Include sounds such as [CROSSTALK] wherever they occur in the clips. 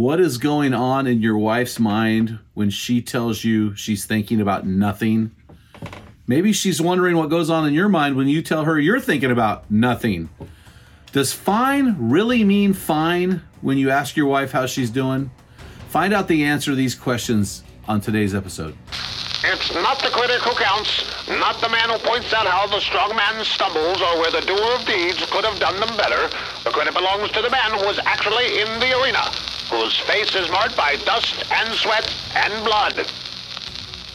what is going on in your wife's mind when she tells you she's thinking about nothing? Maybe she's wondering what goes on in your mind when you tell her you're thinking about nothing. Does fine really mean fine when you ask your wife how she's doing? Find out the answer to these questions on today's episode. It's not the critic who counts, not the man who points out how the strong man stumbles or where the doer of deeds could have done them better. The credit belongs to the man who was actually in the arena, whose face is marked by dust and sweat and blood.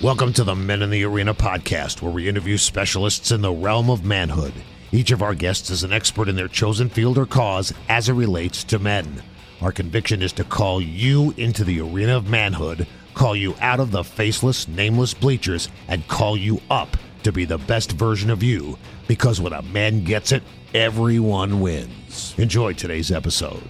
Welcome to the Men in the Arena podcast, where we interview specialists in the realm of manhood. Each of our guests is an expert in their chosen field or cause as it relates to men. Our conviction is to call you into the arena of manhood, call you out of the faceless, nameless bleachers, and call you up to be the best version of you. Because when a man gets it, everyone wins. Enjoy today's episode.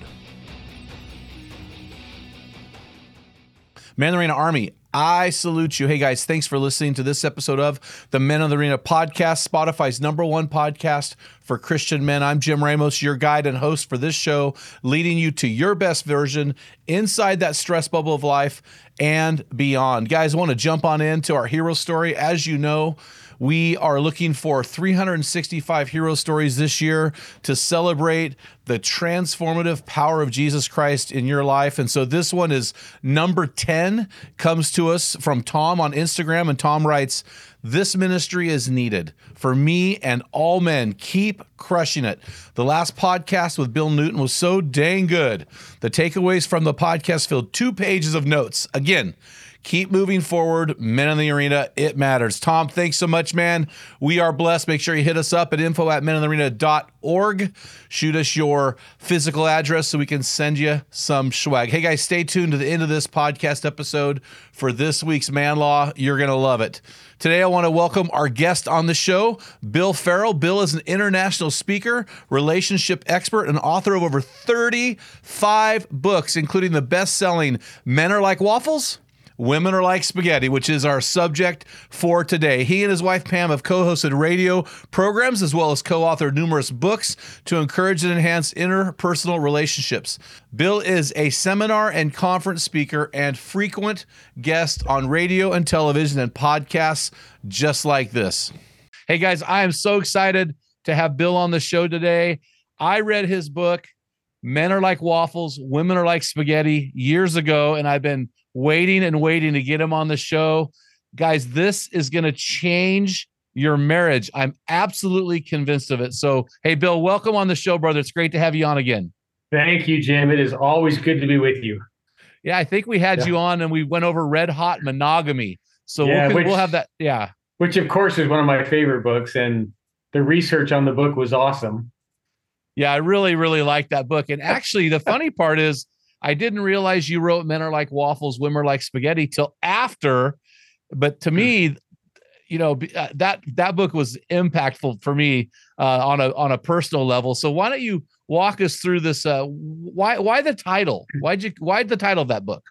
Man in the Arena Army, I salute you. Hey guys, thanks for listening to this episode of the Men of the Arena podcast, Spotify's number one podcast for Christian men. I'm Jim Ramos, your guide and host for this show, leading you to your best version inside that stress bubble of life and beyond. Guys, I want to jump on into our hero story. As you know, we are looking for 365 hero stories this year to celebrate the transformative power of Jesus Christ in your life. And so this one is number 10, comes to us from Tom on Instagram. And Tom writes, This ministry is needed for me and all men. Keep crushing it. The last podcast with Bill Newton was so dang good. The takeaways from the podcast filled two pages of notes. Again, keep moving forward. Men in the arena, it matters. Tom, thanks so much, man. We are blessed. Make sure you hit us up at info at meninthearena.org. Shoot us your physical address so we can send you some swag. Hey, guys, stay tuned to the end of this podcast episode for this week's Man Law. You're going to love it. Today, I want to welcome our guest on the show, Bill Farrel. Bill is an international speaker, relationship expert, and author of over 35 books, including the best selling Men Are Like Waffles. Women Are Like Spaghetti, which is our subject for today. He and his wife Pam have co hosted radio programs as well as co authored numerous books to encourage and enhance interpersonal relationships. Bill is a seminar and conference speaker and frequent guest on radio and television and podcasts just like this. Hey guys, I am so excited to have Bill on the show today. I read his book, Men Are Like Waffles, Women Are Like Spaghetti, years ago, and I've been waiting and waiting to get him on the show. Guys, this is going to change your marriage. I'm absolutely convinced of it. So, hey, Bill, welcome on the show, brother. It's great to have you on again. Thank you, Jim. It is always good to be with you. Yeah, I think we had yeah. you on and we went over red hot monogamy. So yeah, we'll, which, we'll have that. Yeah. Which, of course, is one of my favorite books. And the research on the book was awesome. Yeah, I really, really like that book. And actually, the [LAUGHS] funny part is, I didn't realize you wrote Men Are Like Waffles, Women Are Like Spaghetti till after. But to me, you know uh, that that book was impactful for me uh, on a on a personal level. So why don't you walk us through this? Uh, why why the title? Why'd you why the title of that book?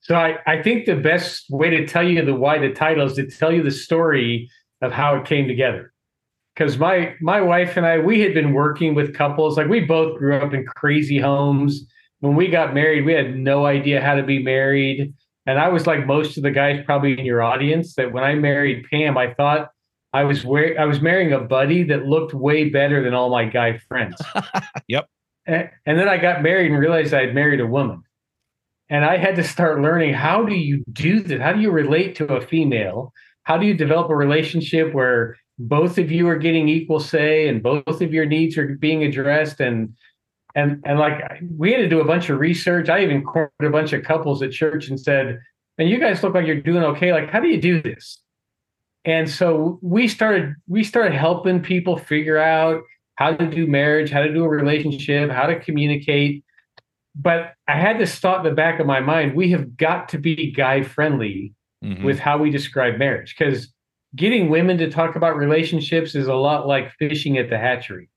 So I, I think the best way to tell you the why the title is to tell you the story of how it came together. Because my my wife and I we had been working with couples like we both grew up in crazy homes when we got married, we had no idea how to be married. And I was like most of the guys probably in your audience that when I married Pam, I thought I was I was marrying a buddy that looked way better than all my guy friends. [LAUGHS] yep. And, and then I got married and realized I had married a woman. And I had to start learning how do you do that? How do you relate to a female? how do you develop a relationship where both of you are getting equal say and both of your needs are being addressed and and and like we had to do a bunch of research. I even cornered a bunch of couples at church and said and you guys look like you're doing okay. Like how do you do this? And so we started we started helping people figure out how to do marriage how to do a relationship how to communicate. But i had this thought in the back of my mind we have got to be guy friendly Mhm. with how we describe marriage because getting women to talk about relationships is a lot like fishing at the hatchery.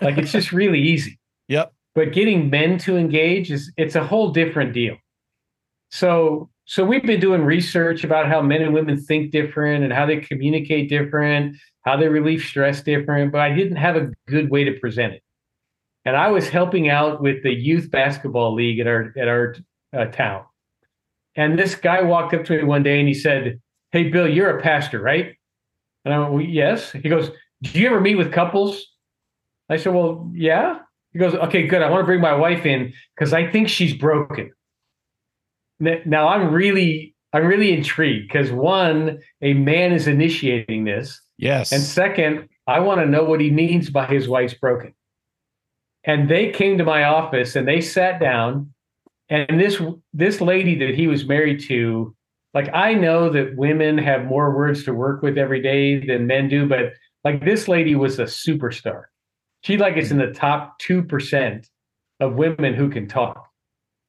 Like it's just really easy. [LAUGHS] Yep. But getting men to engage is it's a whole different deal. So so we've been doing research about how men and women think different and how they communicate different how they relieve stress different but i didn't have a good way to present it. And i was helping out with the youth basketball league at our at our uh, town. And this guy walked up to me one day and he said hey bill you're a pastor right? And i went well, yes. He goes do you ever meet with couples? I said well yeah he goes, okay, good. I want to bring my wife in because I think she's broken. Now I'm really, I'm really intrigued because one, a man is initiating this, Yes. and second, I want to know what he means by his wife's broken. And they came to my office and they sat down, and this this lady that he was married to, like I know that women have more words to work with every day than men do, but like this lady was a superstar. She like is in the top two percent of women who can talk.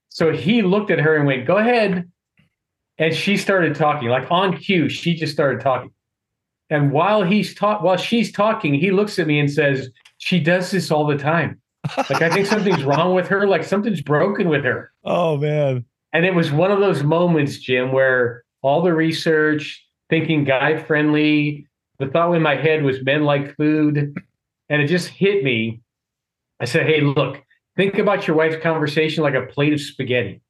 So he looked at her and went, "Go ahead," and she started talking like on cue. She just started talking. And while he's taught, while she's talking, he looks at me and says, "She does this all the time. Like I think something's [LAUGHS] wrong with her. Like something's broken with her." oh man. And it was one of those moments, Jim, where all the research, thinking guy friendly, the thought in my head was men like food, and it just hit me. I said, "Hey, look, think about your wife's conversation like a plate of spaghetti.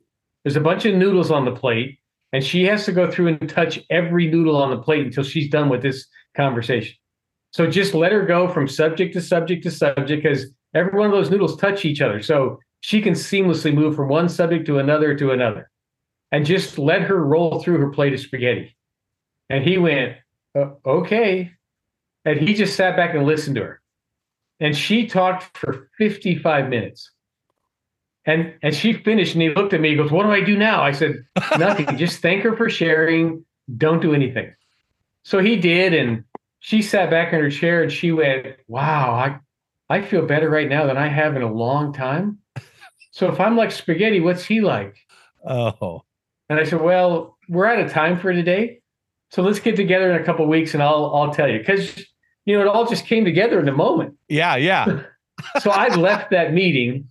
There's a bunch of noodles on the plate." And she has to go through and touch every noodle on the plate until she's done with this conversation. So just let her go from subject to subject to subject because every one of those noodles touch each other. So she can seamlessly move from one subject to another to another. And just let her roll through her plate of spaghetti. And he went, "Uh, okay. And he just sat back and listened to her. And she talked for 55 minutes. And and she finished and he looked at me, he goes, What do I do now? I said, [LAUGHS] Nothing. just thank her for sharing. Don't do anything. So he did, and she sat back in her chair and she went, Wow, I I feel better right now than I have in a long time. So if I'm like spaghetti, what's he like? Oh. And I said, Well, we're out of time for today. So let's get together in a couple of weeks and I'll I'll tell you. Because you know, it all just came together in the moment. Yeah. Yeah. [LAUGHS] [LAUGHS] So I left that meeting.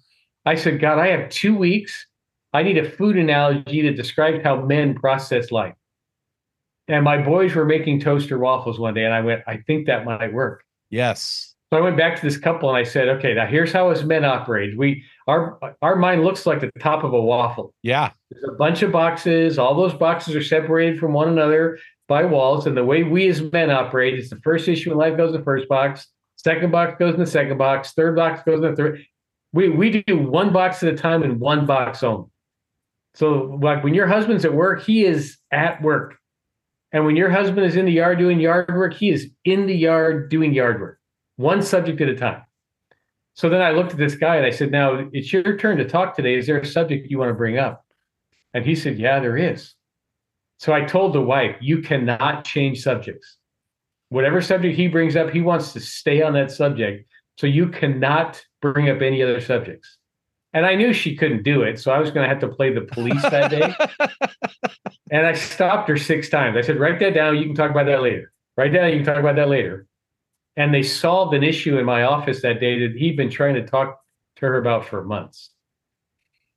I said, God, I have two weeks. I need a food analogy that describes how men process life. And my boys were making toaster waffles one day, and I went, I think that might work. Yes. So I went back to this couple and I said, okay, now here's how us men operate. We our our mind looks like the top of a waffle. Yeah. There's a bunch of boxes. All those boxes are separated from one another by walls. And the way we as men operate is the first issue in life goes in the first box, second box goes in the second box, third box goes in the third. We we do one box at a time and one box only. So like when your husband's at work, he is at work. And when your husband is in the yard doing yard work, he is in the yard doing yard work, one subject at a time. So then I looked at this guy and I said, Now it's your turn to talk today. Is there a subject you want to bring up? And he said, Yeah, there is. So I told the wife, You cannot change subjects. Whatever subject he brings up, he wants to stay on that subject. So you cannot bring up any other subjects. And I knew she couldn't do it. So I was going to have to play the police that day. [LAUGHS] and I stopped her six times. I said, Write that down. You can talk about that later. Write down. You can talk about that later. And they solved an issue in my office that day that he'd been trying to talk to her about for months.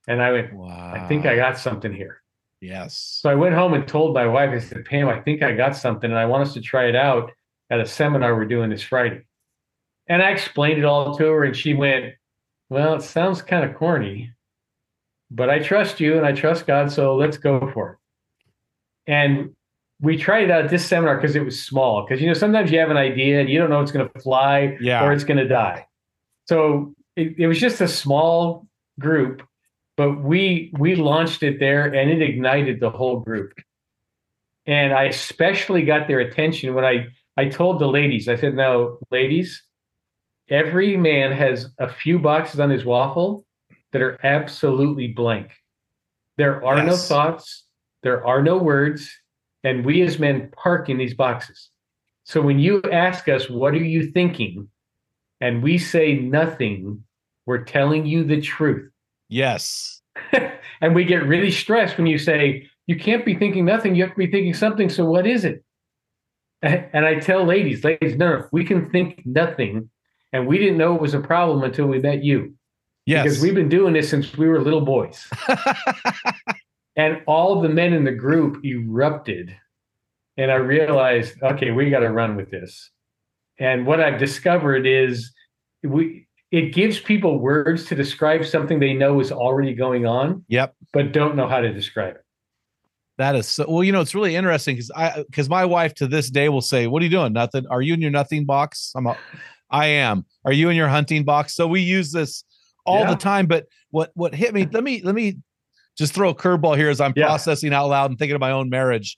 And I went, Wow. I think I got something here. Yes. So I went home and told my wife, I said, Pam, I think I got something and I want us to try it out at a seminar we're doing this Friday. And I explained it all to her and she went, Well, it sounds kind of corny, but I trust you and I trust God. So let's go for it. And we tried it out at this seminar because it was small. Because, you know, sometimes you have an idea and you don't know it's going to fly Yeah. or it's going to die. So it, it was just a small group but we we launched it there and it ignited the whole group And I especially got their attention when I I told the ladies, I said, "No, ladies, every man has a few boxes on his waffle that are absolutely blank. There are yes. no thoughts, there are no words, and we as men park in these boxes. So when you ask us, what are you thinking? And we say nothing, we're telling you the truth. Yes. [LAUGHS] and we get really stressed when you say, you can't be thinking nothing, you have to be thinking something. So what is it? [LAUGHS] And I tell ladies, ladies, no, we can think nothing. And we didn't know it was a problem until we met you. Yes. Because we've been doing this since we were little boys. [LAUGHS] and all the men in the group erupted. And I realized, okay, we got to run with this. And what I've discovered is we it gives people words to describe something they know is already going on. Yep. But don't know how to describe it. That is so well, you know, it's really interesting because I because my wife to this day will say, What are you doing? Nothing. Are you in your nothing box? I'm a, I am. Are you in your hunting box? So we use this all yeah. the time. But what what hit me, let me let me just throw a curveball here as I'm yeah. processing out loud and thinking of my own marriage.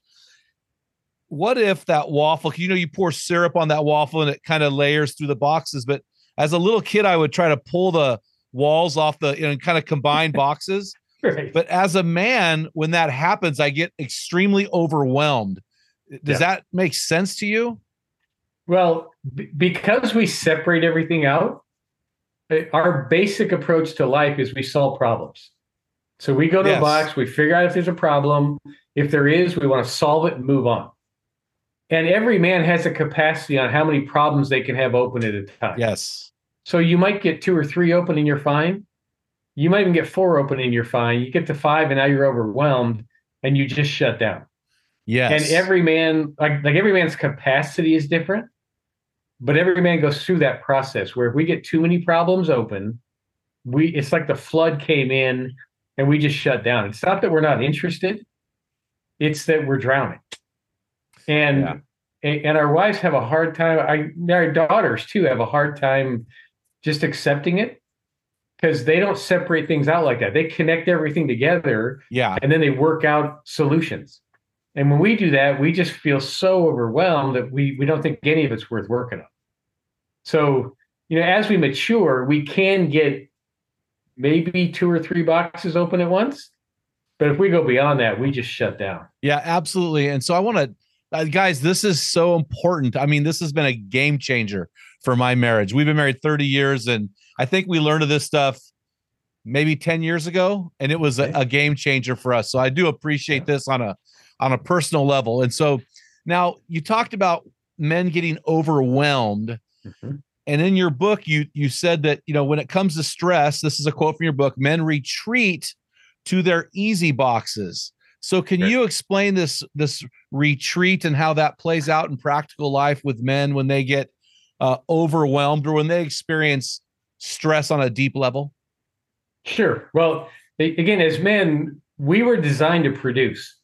What if that waffle, you know, you pour syrup on that waffle and it kind of layers through the boxes, but as a little kid, I would try to pull the walls off the you know, kind of combine [LAUGHS] boxes. Right. But as a man, when that happens, I get extremely overwhelmed. Does yeah. that make sense to you? Well, b- because we separate everything out, eh, our basic approach to life is we solve problems. So we go to yes. a box, we figure out if there's a problem. If there is, we want to solve it and move on. And every man has a capacity on how many problems they can have open at a time. Yes. So you might get two or three open and you're fine. You might even get four open and you're fine. You get to five and now you're overwhelmed and you just shut down. Yes. And every man, like, like every man's capacity is different, but every man goes through that process where if we get too many problems open, we it's like the flood came in and we just shut down. It's not that we're not interested, it's that we're drowning and yeah. and our wives have a hard time. I our daughters too have a hard time just accepting it because they don't separate things out like that. They connect everything together, yeah, and then they work out solutions. And when we do that, we just feel so overwhelmed that we we don't think any of it's worth working on. So, you know, as we mature, we can get maybe two or three boxes open at once. But if we go beyond that, we just shut down. Yeah, absolutely. And so I want to uh, guys, this is so important. I mean, this has been a game changer for my marriage. We've been married 30 years, and I think we learned of this stuff maybe 10 years ago, and it was a, a game changer for us. So I do appreciate this on a on a personal level. And so now you talked about men getting overwhelmed. Mm-hmm. And in your book, you you said that you know when it comes to stress, this is a quote from your book: men retreat to their easy boxes. So can you explain this this retreat and how that plays out in practical life with men when they get uh, overwhelmed or when they experience stress on a deep level? Sure. Well, again, as men, we were designed to produce.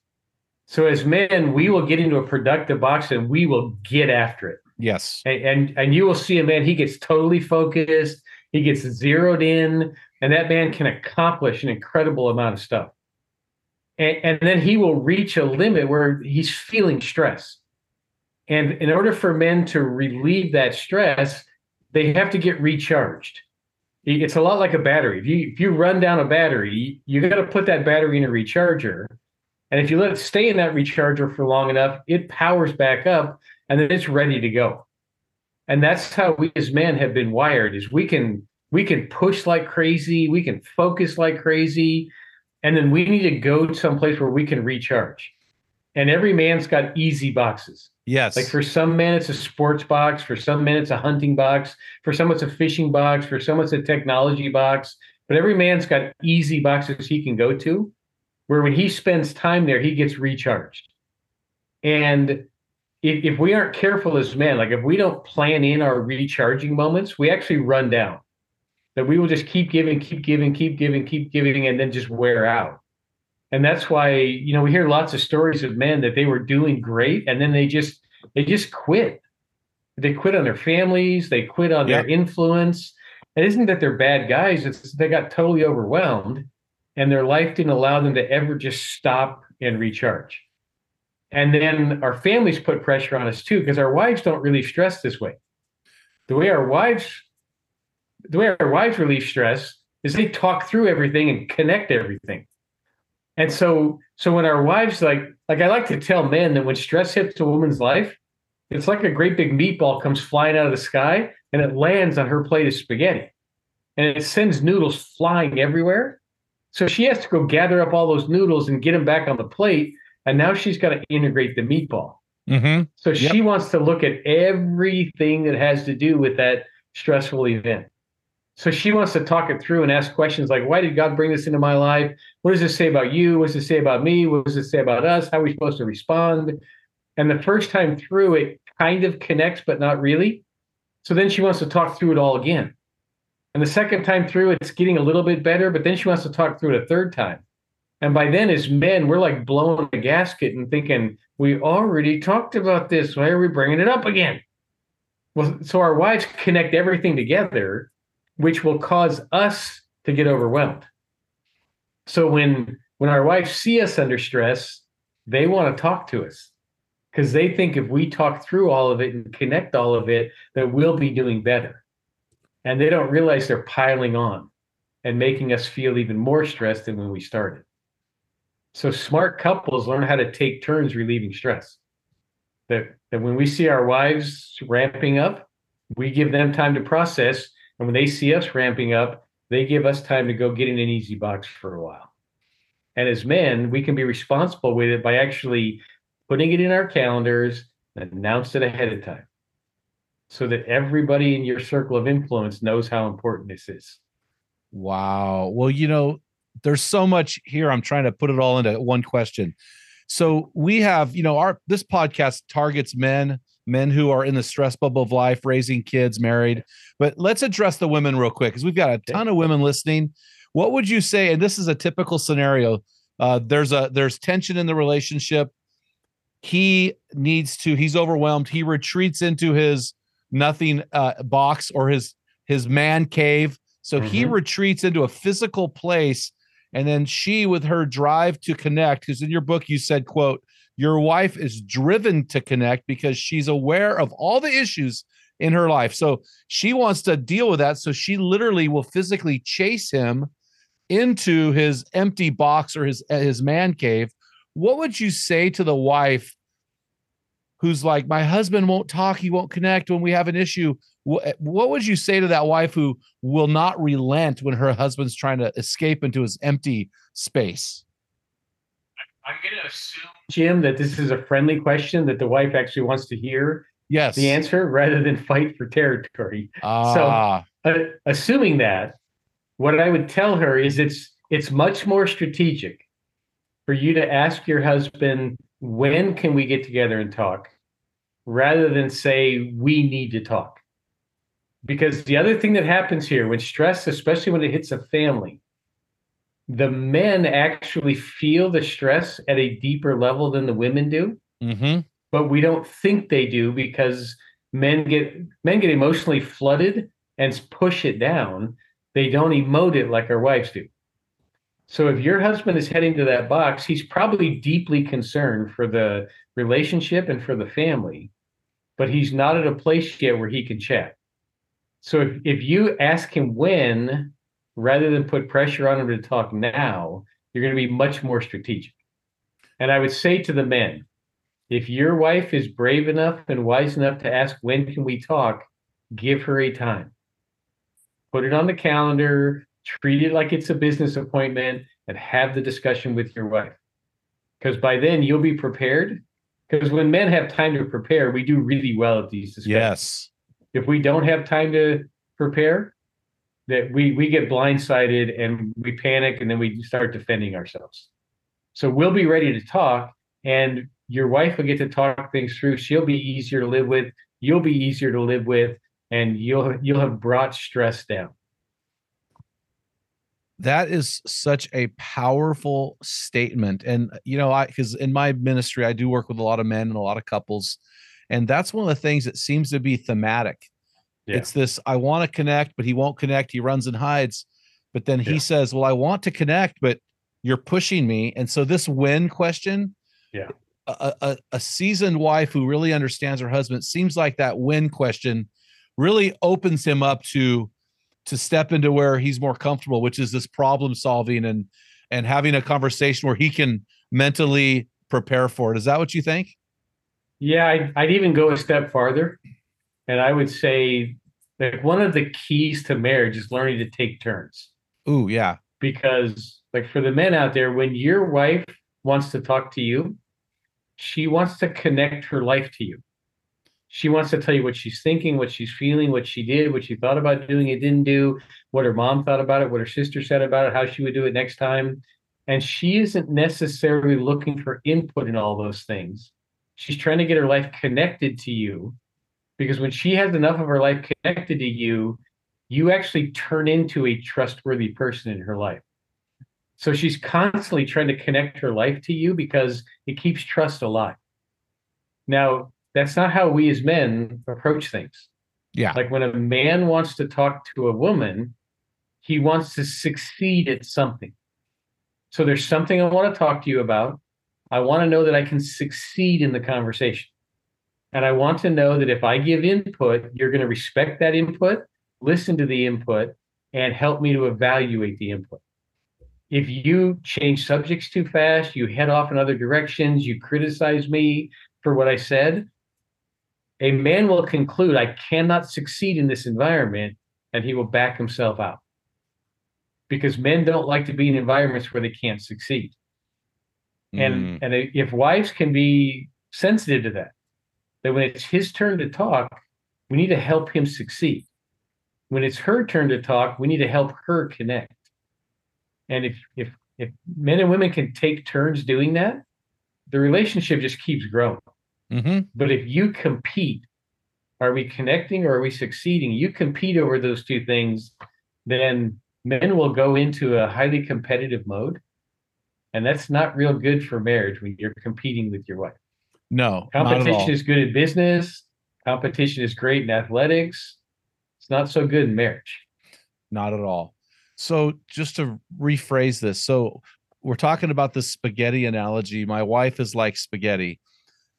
So as men, we will get into a productive box and we will get after it. Yes. And and, and you will see a man, he gets totally focused, he gets zeroed in, and that man can accomplish an incredible amount of stuff and, and then he will reach a limit where he's feeling stress. And in order for men to relieve that stress, they have to get recharged. It's a lot like a battery. If you if you run down a battery, you got to put that battery in a recharger. And if you let it stay in that recharger for long enough, it powers back up and then it's ready to go. And that's how we as men have been wired is we can we can push like crazy, we can focus like crazy, and then we need to go to some place where we can recharge. And every man's got easy boxes. Yes. Like for some men, it's a sports box. For some men, it's a hunting box. For some, it's a fishing box. For some, it's a technology box. But every man's got easy boxes he can go to where when he spends time there, he gets recharged. And if, if we aren't careful as men, like if we don't plan in our recharging moments, we actually run down that we will just keep giving, keep giving, keep giving, keep giving, and then just wear out. And that's why, you know, we hear lots of stories of men that they were doing great and then they just they just quit. They quit on their families, they quit on yep. their influence. It isn't that they're bad guys, it's they got totally overwhelmed and their life didn't allow them to ever just stop and recharge. And then our families put pressure on us too, because our wives don't really stress this way. The way our wives, the way our wives relieve stress is they talk through everything and connect everything. And so, so when our wives like, like I like to tell men that when stress hits a woman's life, it's like a great big meatball comes flying out of the sky and it lands on her plate of spaghetti, and it sends noodles flying everywhere. So she has to go gather up all those noodles and get them back on the plate. And now she's got to integrate the meatball. Mm-hmm. So yep. she wants to look at everything that has to do with that stressful event. So she wants to talk it through and ask questions like, why did God bring this into my life? What does this say about you? What does it say about me? What does it say about us? How are we supposed to respond? And the first time through, it kind of connects, but not really. So then she wants to talk through it all again. And the second time through, it's getting a little bit better, but then she wants to talk through it a third time. And by then, as men, we're like blowing a gasket and thinking, we already talked about this. Why are we bringing it up again? Well, so our wives connect everything together, which will cause us to get overwhelmed. So when when our wives see us under stress, they want to talk to us because they think if we talk through all of it and connect all of it, that we'll be doing better. And they don't realize they're piling on and making us feel even more stressed than when we started. So smart couples learn how to take turns relieving stress. That, that when we see our wives ramping up, we give them time to process. And when they see us ramping up, they give us time to go get in an easy box for a while. And as men, we can be responsible with it by actually putting it in our calendars, and announce it ahead of time so that everybody in your circle of influence knows how important this is. Wow. Well, you know, there's so much here. I'm trying to put it all into one question. So we have, you know, our this podcast targets men, men who are in the stress bubble of life, raising kids, married. But let's address the women real quick because we've got a ton of women listening. What would you say? And this is a typical scenario. Uh, there's a there's tension in the relationship he needs to he's overwhelmed he retreats into his nothing uh, box or his his man cave so mm-hmm. he retreats into a physical place and then she with her drive to connect because in your book you said quote your wife is driven to connect because she's aware of all the issues in her life so she wants to deal with that so she literally will physically chase him into his empty box or his his man cave what would you say to the wife who's like, my husband won't talk, he won't connect when we have an issue? What, what would you say to that wife who will not relent when her husband's trying to escape into his empty space? I'm going to assume, Jim, that this is a friendly question that the wife actually wants to hear yes. the answer rather than fight for territory. Ah. So, uh, assuming that, what I would tell her is it's it's much more strategic for you to ask your husband, when can we get together and talk? Rather than say, we need to talk. Because the other thing that happens here, when stress, especially when it hits a family, the men actually feel the stress at a deeper level than the women do. Mm-hmm. But we don't think they do because men get men get emotionally flooded and push it down. They don't emote it like our wives do. So if your husband is heading to that box, he's probably deeply concerned for the relationship and for the family, but he's not at a place yet where he can chat. So if, if you ask him when, rather than put pressure on them to talk now, you're going to be much more strategic. And I would say to the men, if your wife is brave enough and wise enough to ask, when can we talk? Give her a time. Put it on the calendar, treat it like it's a business appointment and have the discussion with your wife. Because by then you'll be prepared. Because when men have time to prepare, we do really well at these discussions. Yes. If we don't have time to prepare, that we we get blindsided and we panic and then we start defending ourselves. So we'll be ready to talk, and your wife will get to talk things through. She'll be easier to live with. You'll be easier to live with, and you'll you'll have brought stress down that is such a powerful statement and you know i because in my ministry i do work with a lot of men and a lot of couples and that's one of the things that seems to be thematic yeah. it's this i want to connect but he won't connect. He runs and hides. But then he yeah. says well i want to connect but you're pushing me. And so this when question yeah. a, a, a seasoned wife who really understands her husband seems like that when question really opens him up to to step into where he's more comfortable which is this problem solving and and having a conversation where he can mentally prepare for it. Is that what you think? Yeah I'd, I'd even go a step farther and i would say like one of the keys to marriage is learning to take turns Ooh, yeah because like for the men out there when your wife wants to talk to you she wants to connect her life to you she wants to tell you what she's thinking, what she's feeling, what she did, what she thought about doing it, didn't do, what her mom thought about it, what her sister said about it, how she would do it next time. And she isn't necessarily looking for input in all those things. She's trying to get her life connected to you because when she has enough of her life connected to you, you actually turn into a trustworthy person in her life. So she's constantly trying to connect her life to you because it keeps trust alive. Now, that's not how we as men approach things. Yeah. Like when a man wants to talk to a woman, he wants to succeed at something. So there's something I want to talk to you about. I want to know that I can succeed in the conversation. And I want to know that if I give input, you're going to respect that input, listen to the input, and help me to evaluate the input. If you change subjects too fast, you head off in other directions, you criticize me for what I said, a man will conclude, I cannot succeed in this environment, and he will back himself out. Because men don't like to be in environments where they can't succeed. And, Mm. and if wives can be sensitive to that, that when it's his turn to talk, we need to help him succeed. When it's her turn to talk, we need to help her connect. And if if if men and women can take turns doing that, the relationship just keeps growing. hmm But if you compete, are we connecting or are we succeeding? You compete over those two things, then men will go into a highly competitive mode. And that's not real good for marriage when you're competing with your wife. No, not at all. Competition is good in business, competition is great in athletics. It's not so good in marriage. Not at all. So just to rephrase this, so we're talking about the spaghetti analogy. My wife is like spaghetti.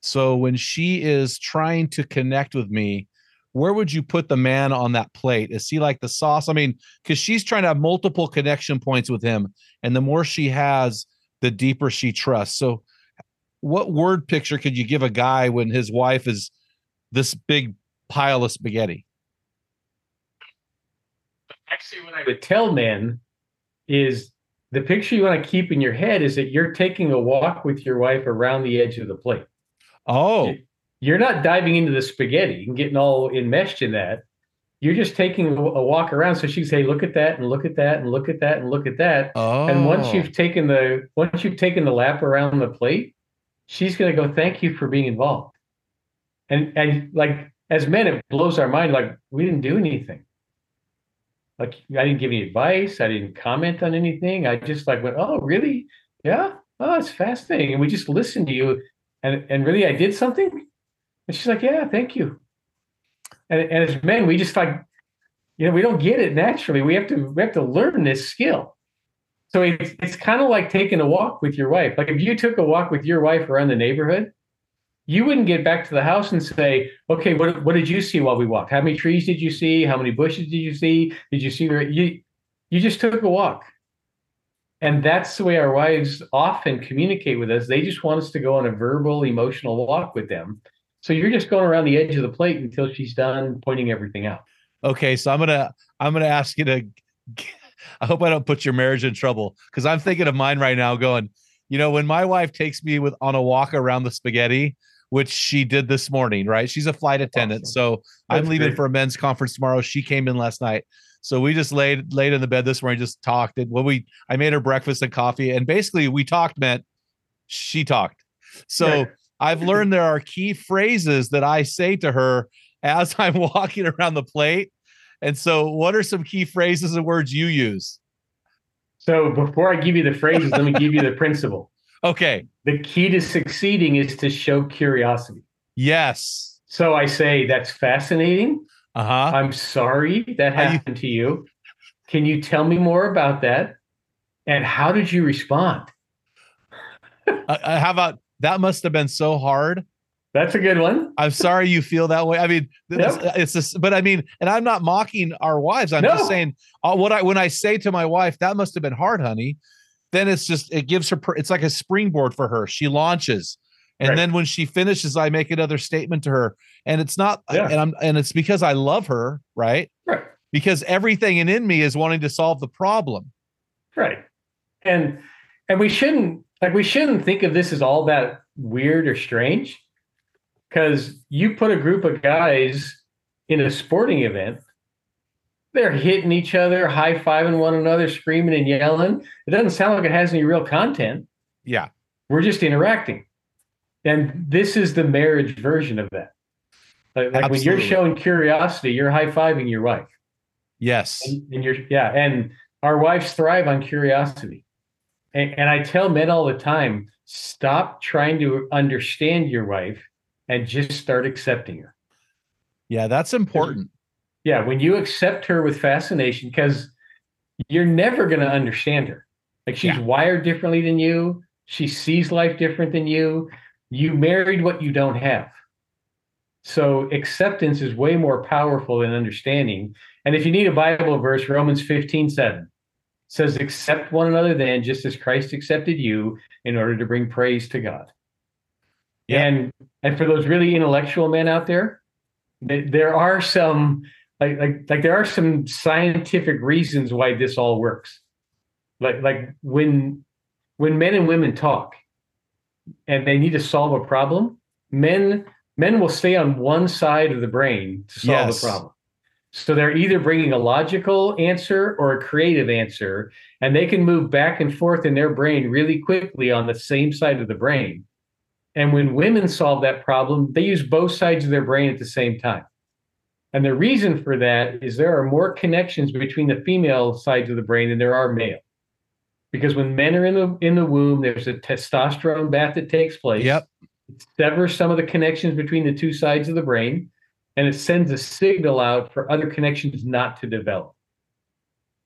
So when she is trying to connect with me, where would you put the man on that plate? Is he like the sauce? I mean, because she's trying to have multiple connection points with him, and the more she has, the deeper she trusts. So, what word picture could you give a guy when his wife is this big pile of spaghetti? Actually, what I would tell men is the picture you want to keep in your head is that you're taking a walk with your wife around the edge of the plate. Oh, You're not diving into the spaghetti and getting all enmeshed in that. You're just taking a a walk around so she can say, look at that and look at that and look at that and look at that. oh, And once oh. you've taken the once you've taken the lap around the plate, she's gonna go, thank you for being involved. And and like as men, it blows our mind, like we didn't do anything. Like I didn't give any advice, I didn't comment on anything. I just like went, Oh, really? Yeah. Oh, it's fascinating. And we just listened to you and and really I did something. And she's like, Yeah, thank you. And, and as men, we just like, you know, we don't get it naturally. We have to we have to learn this skill. So it's it's kind of like taking a walk with your wife. Like if you took a walk with your wife around the neighborhood, you wouldn't get back to the house and say, "Okay, what what did you see while we walked? How many trees did you see? How many bushes did you see? Did you see you you just took a walk?" And that's the way our wives often communicate with us. They just want us to go on a verbal, emotional walk with them. So you're just going around the edge of the plate until she's done pointing everything out. Okay, so I'm gonna I'm gonna ask you to. I hope I don't put your marriage in trouble because I'm thinking of mine right now. Going, you know, when my wife takes me with on a walk around the spaghetti, which she did this morning, right? She's a flight attendant, Awesome. so I'm leaving great. for a men's conference tomorrow. She came in last night, so we just laid laid in the bed this morning, just talked. And when we, I made her breakfast and coffee, and basically we talked meant she talked. So. Right. I've learned there are key phrases that I say to her as [LAUGHS] I'm walking around the plate. And so, what are some key phrases and words you use? So before I give you the phrases, let me give you the [LAUGHS] principle. Okay. The key to succeeding is to show curiosity. Yes. So I say, that's fascinating. Uh huh. I'm sorry that Are you- happened to you. Can you tell me more about that? And how did you respond? Uh, uh, how about that must have been so hard. That's a good one. I'm sorry you feel that way. I mean, it's, Yep. it's just, but I mean, and I'm not mocking our wives. I'm just saying uh, what I when I say to my wife, that must have been hard, honey. Then it's just it gives her. It's like a springboard for her. She launches, and Right. then when she finishes, I make another statement to her, and it's not, Yeah. and I'm, and it's because I love her, right? Right. Because everything in, in me is wanting to solve the problem. Right. And and we shouldn't like we shouldn't think of this as all that weird or strange. Because you put a group of guys in a sporting event, they're hitting each other, high fiving one another, screaming and yelling. It doesn't sound like it has any real content. Yeah. We're just interacting. And this is the marriage version of that. Like, like when you're showing curiosity, you're high fiving your wife. Yes. And, and you're yeah, and our wives thrive on curiosity. And, and I tell men all the time, stop trying to understand your wife and just start accepting her. Yeah, that's important. Yeah, when you accept her with fascination, because you're never going to understand her. Like she's Yeah. wired differently than you. She sees life different than you. You married what you don't have. So acceptance is way more powerful than understanding. And if you need a Bible verse, Romans 15, 7 says, accept one another then, just as Christ accepted you in order to bring praise to God. Yeah. And and for those really intellectual men out there, th- there are some like like like there are some scientific reasons why this all works. Like like when when men and women talk and they need to solve a problem, men men will stay on one side of the brain to solve Yes. the problem. So they're either bringing a logical answer or a creative answer, and they can move back and forth in their brain really quickly on the same side of the brain. And when women solve that problem, they use both sides of their brain at the same time. And the reason for that is there are more connections between the female sides of the brain than there are male. Because when men are in the in the womb, there's a testosterone bath that takes place. Yep. It severs some of the connections between the two sides of the brain, and it sends a signal out for other connections not to develop.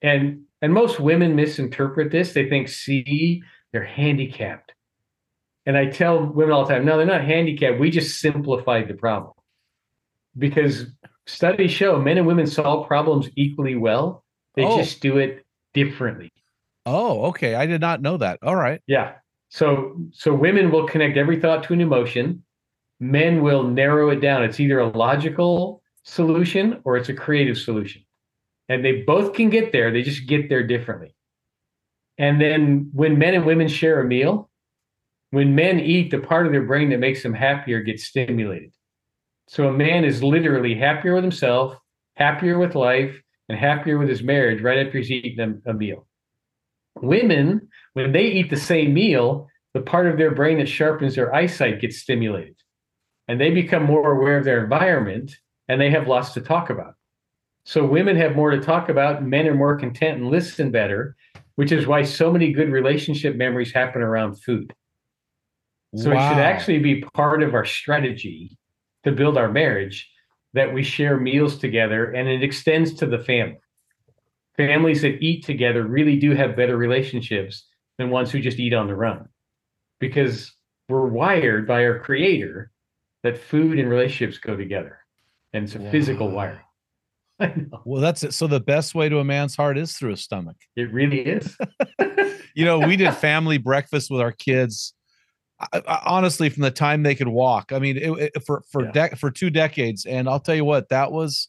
And and most women misinterpret this. They think, see, they're handicapped. And I tell women all the time, no, they're not handicapped. We just simplified the problem. Because studies show men and women solve problems equally well. They Oh. just do it differently. Oh, okay. I did not know that. All right. Yeah. So so women will connect every thought to an emotion. Men will narrow it down. It's either a logical solution or it's a creative solution. And they both can get there. They just get there differently. And then when men and women share a meal, when men eat, the part of their brain that makes them happier gets stimulated. So a man is literally happier with himself, happier with life, and happier with his marriage right after he's eaten a, meal. Women, when they eat the same meal, the part of their brain that sharpens their eyesight gets stimulated. And they become more aware of their environment and they have lots to talk about. So women have more to talk about, men are more content and listen better, which is why so many good relationship memories happen around food. So it should actually be part of our strategy to build our marriage that we share meals together and it extends to the family. Families that eat together really do have better relationships than ones who just eat on their own because we're wired by our creator that food and relationships go together and it's a physical Wow. wiring. [LAUGHS] Well, that's it. So the best way to a man's heart is through his stomach. it really is. [LAUGHS] You know, we did family breakfast with our kids. I, I- honestly, from the time they could walk, I mean, it, it- for for Yeah. dec for two decades, and I'll tell you what, that was,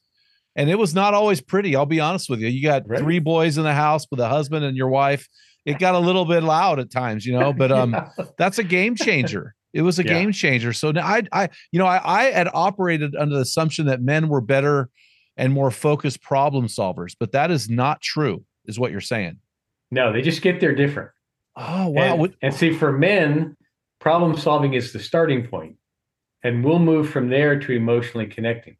and it was not always pretty. I'll be honest with you. You got Right. three boys in the house with a husband and your wife. It got a little bit loud at times, you know, but um, [LAUGHS] Yeah. that's a game changer. It was a Yeah. game changer. So now I, I, you know, I, I had operated under the assumption that men were better and more focused problem solvers, but that is not true, is what you're saying. no, they just get there different. Oh wow! And, and see, for men, problem solving is the starting point, and we'll move from there to emotionally connecting.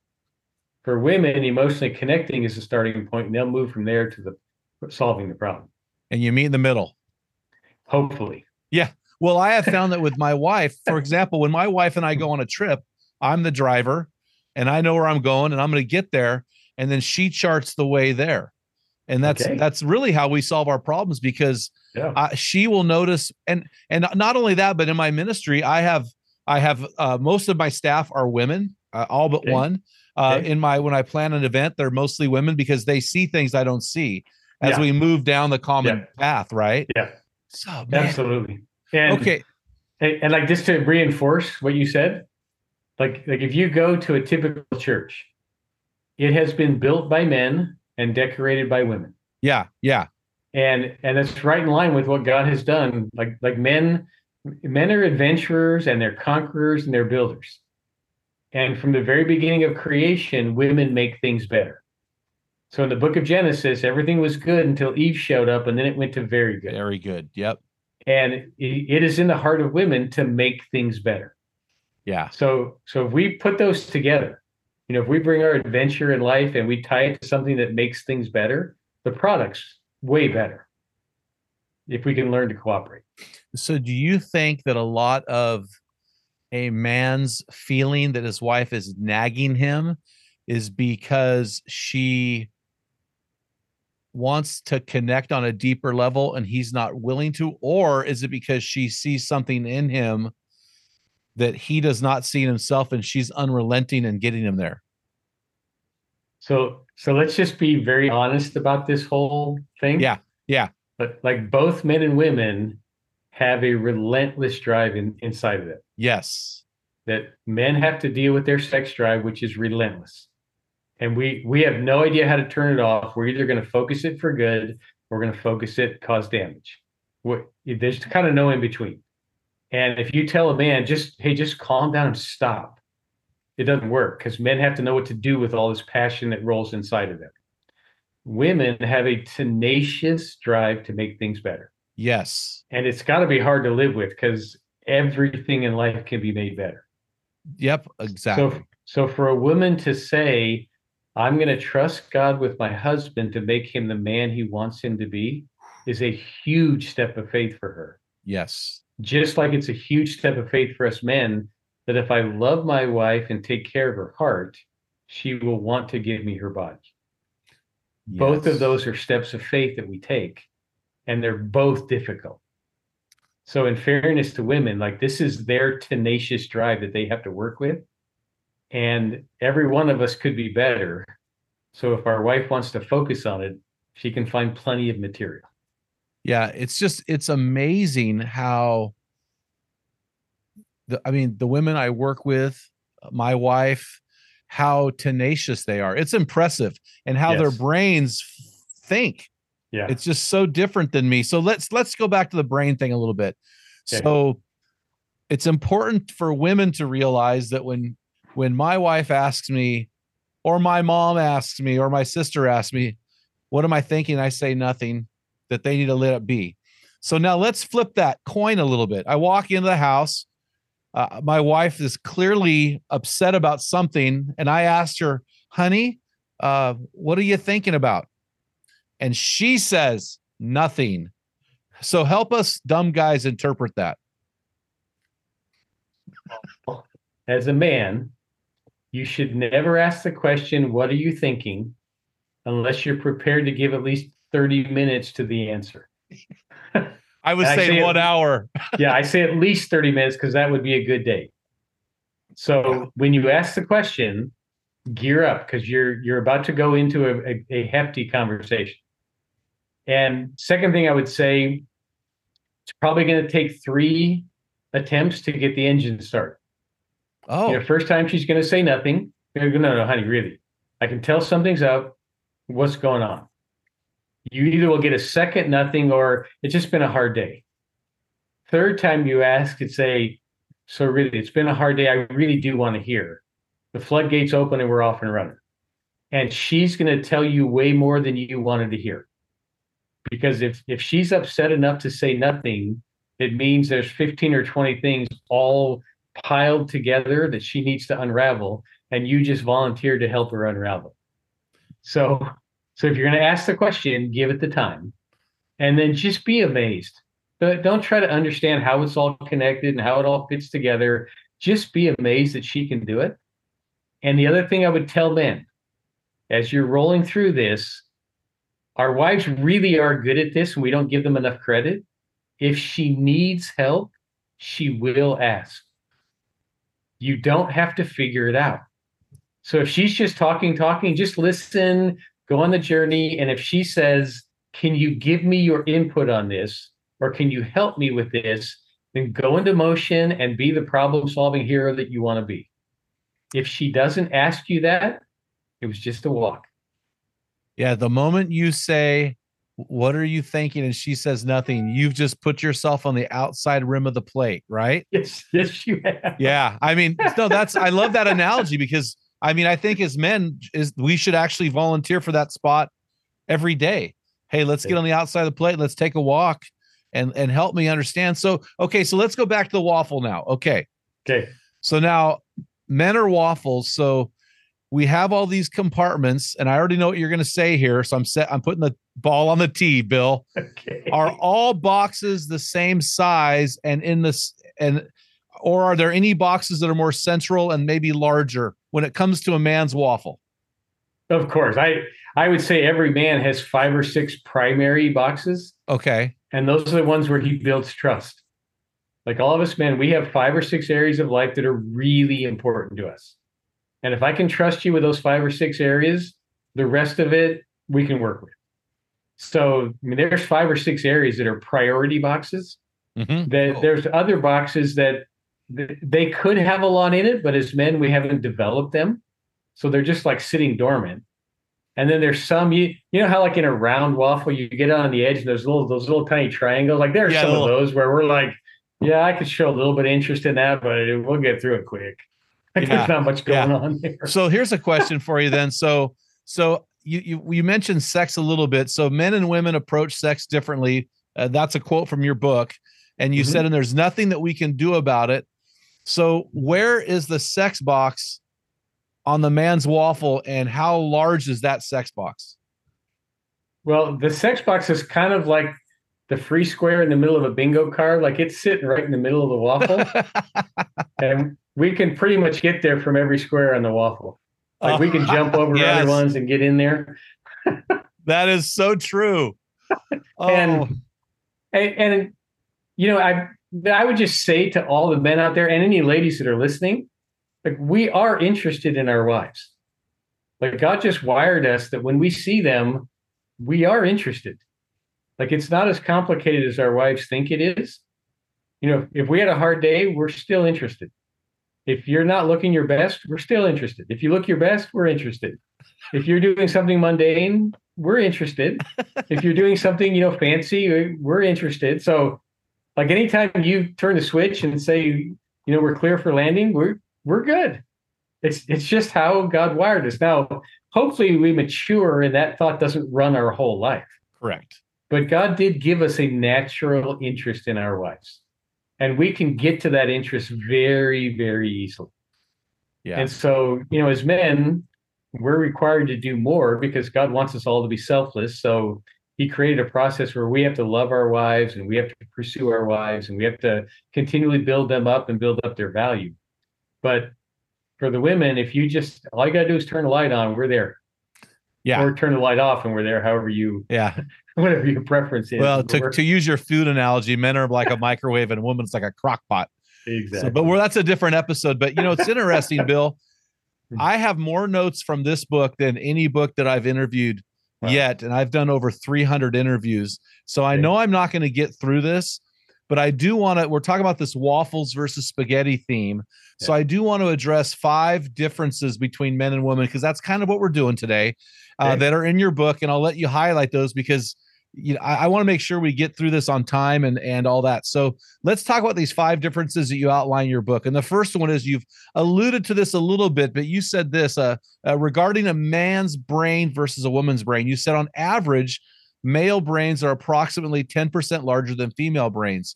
For women, emotionally connecting is the starting point, and they'll move from there to the solving the problem. and you meet in the middle. Hopefully, Yeah. Well, I have found that with my wife, for example, when my wife and I go on a trip, I'm the driver and I know where I'm going and I'm going to get there. And then she charts the way there. And that's Okay. that's really how we solve our problems because Yeah. uh, she will notice and and not only that but in my ministry i have i have uh, most of my staff are women uh, all but Okay. one uh, Okay. in my when i plan an event they're mostly women because they see things i don't see as Yeah. we move down the common Yeah. path right Yeah. so Absolutely. And okay and like just to reinforce what you said, like like if you go to a typical church, it has been built by men and decorated by women. yeah yeah And and that's right in line with what God has done. Like like men men are adventurers and they're conquerors and they're builders. And from the very beginning of creation, women make things better. So in the book of Genesis, everything was good until Eve showed up and then it went to very good. very good yep And it, it is in the heart of women to make things better. yeah So so if we put those together, you know, if we bring our adventure in life and we tie it to something that makes things better, the product's way better. If we can learn to cooperate. So, do you think that a lot of a man's feeling that his wife is nagging him is because she wants to connect on a deeper level and he's not willing to? Or is it because she sees something in him that he does not see in himself and she's unrelenting and getting him there? So so let's just be very honest about this whole thing. Yeah, yeah. But like both men and women have a relentless drive in, inside of them. Yes. that men have to deal with their sex drive, which is relentless. And we we have no idea how to turn it off. We're either going to focus it for good, or we're going to focus it, cause damage. What there's kind of no in between. And if you tell a man just hey, just calm down and stop, it doesn't work because men have to know what to do with all this passion that rolls inside of them. Women have a tenacious drive to make things better. Yes. And it's got to be hard to live with because everything in life can be made better. Yep. Exactly. So, so for a woman to say, I'm going to trust God with my husband to make him the man he wants him to be, is a huge step of faith for her. yes. Just like it's a huge step of faith for us men that if I love my wife and take care of her heart, she will want to give me her body. Both of those are steps of faith that we take, and they're both difficult. So, in fairness to women, like this is their tenacious drive that they have to work with. And every one of us could be better. So, if our wife wants to focus on it, she can find plenty of material. Yeah it's just it's amazing how the i mean the women i work with uh, my wife how tenacious they are. It's impressive and how their brains think. Yeah. it's just so different than me. So let's let's go back to the brain thing a little bit. Okay. so it's important for women to realize that when when my wife asks me or my mom asks me or my sister asks me what am i thinking? I say nothing that they need to let it be. So now let's flip that coin a little bit. I walk into the house. Uh, my wife is clearly upset about something and i asked her honey uh, what are you thinking about? And she says nothing. So help us dumb guys interpret that. As a man, you should never ask the question, What are you thinking? unless you're prepared to give at least 30 minutes to the answer. i would I say say- one hour yeah, I say at least 30 minutes because that would be a good day. So when you ask the question, gear up because you're you're about to go into a, a, a hefty conversation. And second thing I would say, it's probably going to take three attempts to get the engine started. oh You know, first time she's going to say nothing. You're going to go, no, no, honey, really. I can tell something's up. What's going on? You either will get a second nothing or it's just been a hard day. Third time you ask and say, so really, it's been a hard day. I really do want to hear. The floodgates open and we're off and running. And she's going to tell you way more than you wanted to hear. Because if if she's upset enough to say nothing, it means there's 15 or 20 things all piled together that she needs to unravel and you just volunteered to help her unravel so so if you're going to ask the question give it the time and then just be amazed don't try to understand how it's all connected and how it all fits together just be amazed that she can do it and the other thing i would tell men as you're rolling through this our wives really are good at this and we don't give them enough credit. If she needs help, she will ask. You don't have to figure it out. So if she's just talking, talking, just listen, go on the journey. And if she says, Can you give me your input on this? Or can you help me with this? Then go into motion and be the problem solving hero that you want to be. If she doesn't ask you that, it was just a walk. Yeah. The moment you say, What are you thinking? And she says nothing, you've just put yourself on the outside rim of the plate, right? Yes, yes, you have. Yeah. I mean, no, that's, I love that analogy because I mean, I think as men, is we should actually volunteer for that spot every day. Hey, let's get on the outside of the plate. Let's take a walk and and help me understand. So, okay, so let's go back to the waffle now. Okay. Okay. So now men are waffles. So we have all these compartments, and I already know what you're going to say here. So I'm set. I'm putting the ball on the tee. Bill, [LAUGHS] Okay. are all boxes the same size and in this and or are there any boxes that are more central and maybe larger when it comes to a man's waffle? Of course. I I would say every man has five or six primary boxes, Okay. and those are the ones where he builds trust. Like all of us men, we have five or six areas of life that are really important to us. And if I can trust you with those five or six areas, the rest of it we can work with. So, I mean, there's five or six areas that are priority boxes. Mhm. That there's other boxes that th- they could have a lot in it, but as men, we haven't developed them. So they're just like sitting dormant. And then there's some you you know how like in a round waffle you get on the edge and there's little those little tiny triangles like there's Yeah, some little- of those where we're like yeah I could show a little bit of interest in that but it, we'll get through it quick [LAUGHS] like Yeah, there's not much yeah. going on there So here's a question for you then. So so you you you mentioned sex a little bit. So men and women approach sex differently. Uh, that's a quote from your book, and you Mhm. said, "And there's nothing that we can do about it." So where is the sex box on the man's waffle, and how large is that sex box? well the sex box is kind of like the free square in the middle of a bingo card like it's sitting right in the middle of the waffle [LAUGHS] and we can pretty much get there from every square on the waffle like we can jump over uh, [LAUGHS] Yes. other ones and get in there [LAUGHS] That is so true. Oh, And- and, and you know i i would just say to all the men out there and any ladies that are listening like we are interested in our wives. Like god just wired us that when we see them we are interested. Like it's not as complicated as our wives think it is. You know if we had a hard day we're still interested. If you're not looking your best we're still interested. If you look your best we're interested. If you're doing something mundane we're interested. If you're doing something you know fancy we're interested. So like anytime you turn the switch and say you know we're clear for landing we're we're good it's it's just how god wired us now hopefully we mature and that thought doesn't run our whole life correct. but god did give us a natural interest in our wives and we can get to that interest very very easily Yeah. and so, you know, as men, we're required to do more because God wants us all to be selfless. So he created a process where we have to love our wives and we have to pursue our wives and we have to continually build them up and build up their value. But for the women, if you just all you gotta do is turn the light on, we're there. Yeah. Or turn the light off and we're there, however you [LAUGHS] yeah. whatever your preference is. Well, to, to use your food analogy, men are like a [LAUGHS] microwave and women's like a crock pot. exactly. So, but that's a different episode. But you know, it's interesting, [LAUGHS] Bill. Hmm. I have more notes from this book than any book that I've interviewed Wow. yet, and I've done over 300 interviews. So I know I'm not going to get through this, but I do want to. We're talking about this waffles versus spaghetti theme. So I do want to address five differences between men and women because that's kind of what we're doing today, uh, that are in your book, and I'll let you highlight those because you know I, I want to make sure we get through this on time and and all that. So let's talk about these five differences that you outline in your book. And the first one is you've alluded to this a little bit, but you said this uh, uh, regarding a man's brain versus a woman's brain. You said on average, male brains are approximately 10% larger than female brains.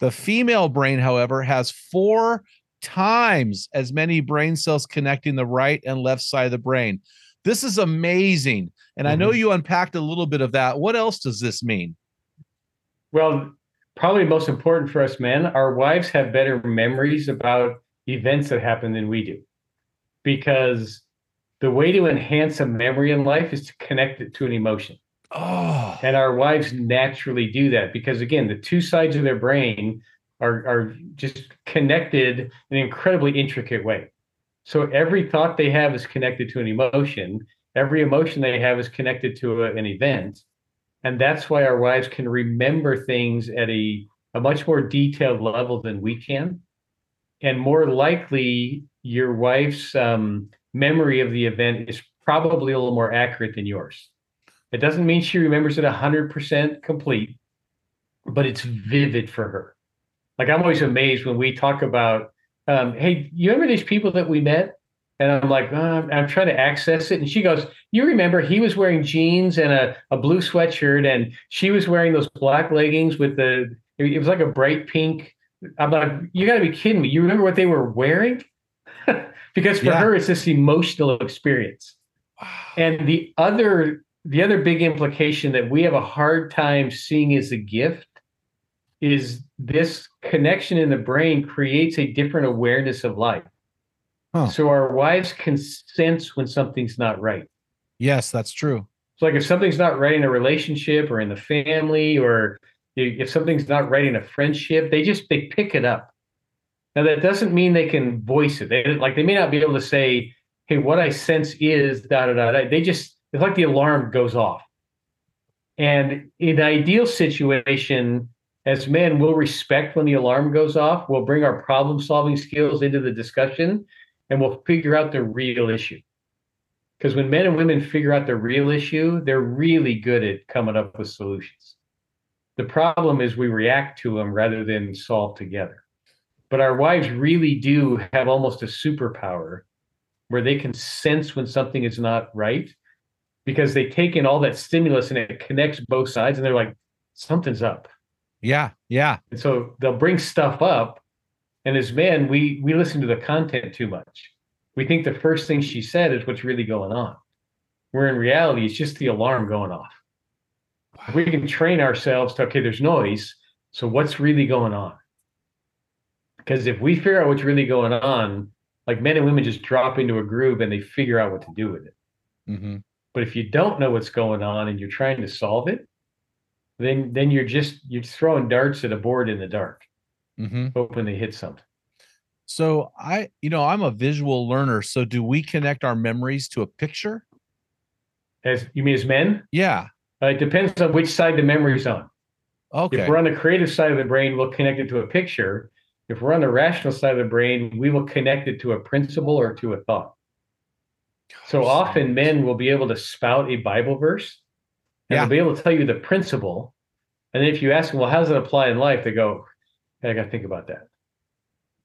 The female brain, however, has four times as many brain cells connecting the right and left side of the brain. This is amazing. And I know mm-hmm. you unpacked a little bit of that. What else does this mean? Well, probably most important for us men, our wives have better memories about events that happen than we do. Because the way to enhance a memory in life is to connect it to an emotion. Oh, And our wives naturally do that because again, the two sides of their brain are, are just connected in an incredibly intricate way. So every thought they have is connected to an emotion. Every emotion they have is connected to a- an event. And that's why our wives can remember things at a, a much more detailed level than we can. And more likely, your wife's um, memory of the event is probably a little more accurate than yours. It doesn't mean she remembers it 100% complete, but it's vivid for her. Like I'm always amazed when we talk about, um, hey, you remember these people that we met? And I'm like, uh, I'm trying to access it. And she goes, You remember he was wearing jeans and a, a blue sweatshirt, and she was wearing those black leggings with the, it was like a bright pink. I'm like, You got to be kidding me. You remember what they were wearing? [LAUGHS] because for Yeah. her, it's this emotional experience. Wow. And the other the other big implication that we have a hard time seeing as a gift is this connection in the brain creates a different awareness of life. Huh. So our wives can sense when something's not right. yes, that's true. So like if something's not right in a relationship or in the family or if something's not right in a friendship, they just they pick it up. Now that doesn't mean they can voice it. They like they may not be able to say, "Hey, what I sense is da da da." da." They just it's like the alarm goes off. And in an ideal situation, as men, we'll respect when the alarm goes off. We'll bring our problem solving skills into the discussion, and we'll figure out the real issue. Because when men and women figure out the real issue, they're really good at coming up with solutions. The problem is we react to them rather than solve together. But our wives really do have almost a superpower where they can sense when something is not right because they take in all that stimulus and it connects both sides and they're like, something's up. Yeah, yeah. And so they'll bring stuff up. And as men, we we listen to the content too much. We think the first thing she said is what's really going on. Where in reality, it's just the alarm going off. We can train ourselves to okay, there's noise. So what's really going on? Because if we figure out what's really going on, like men and women just drop into a groove and they figure out what to do with it. hmm But if you don't know what's going on and you're trying to solve it, then then you're just you're throwing darts at a board in the dark, hmm hoping they hit something. So I, you know, I'm a visual learner. So do we connect our memories to a picture? As you mean as men, Yeah. uh, it depends on which side the memory's on. Okay. If we're on the creative side of the brain, we'll connect it to a picture. If we're on the rational side of the brain, we will connect it to a principle or to a thought. So often men will be able to spout a Bible verse and Yeah. they'll be able to tell you the principle. And then if you ask them, well, how does it apply in life? They go, hey, I got to think about that.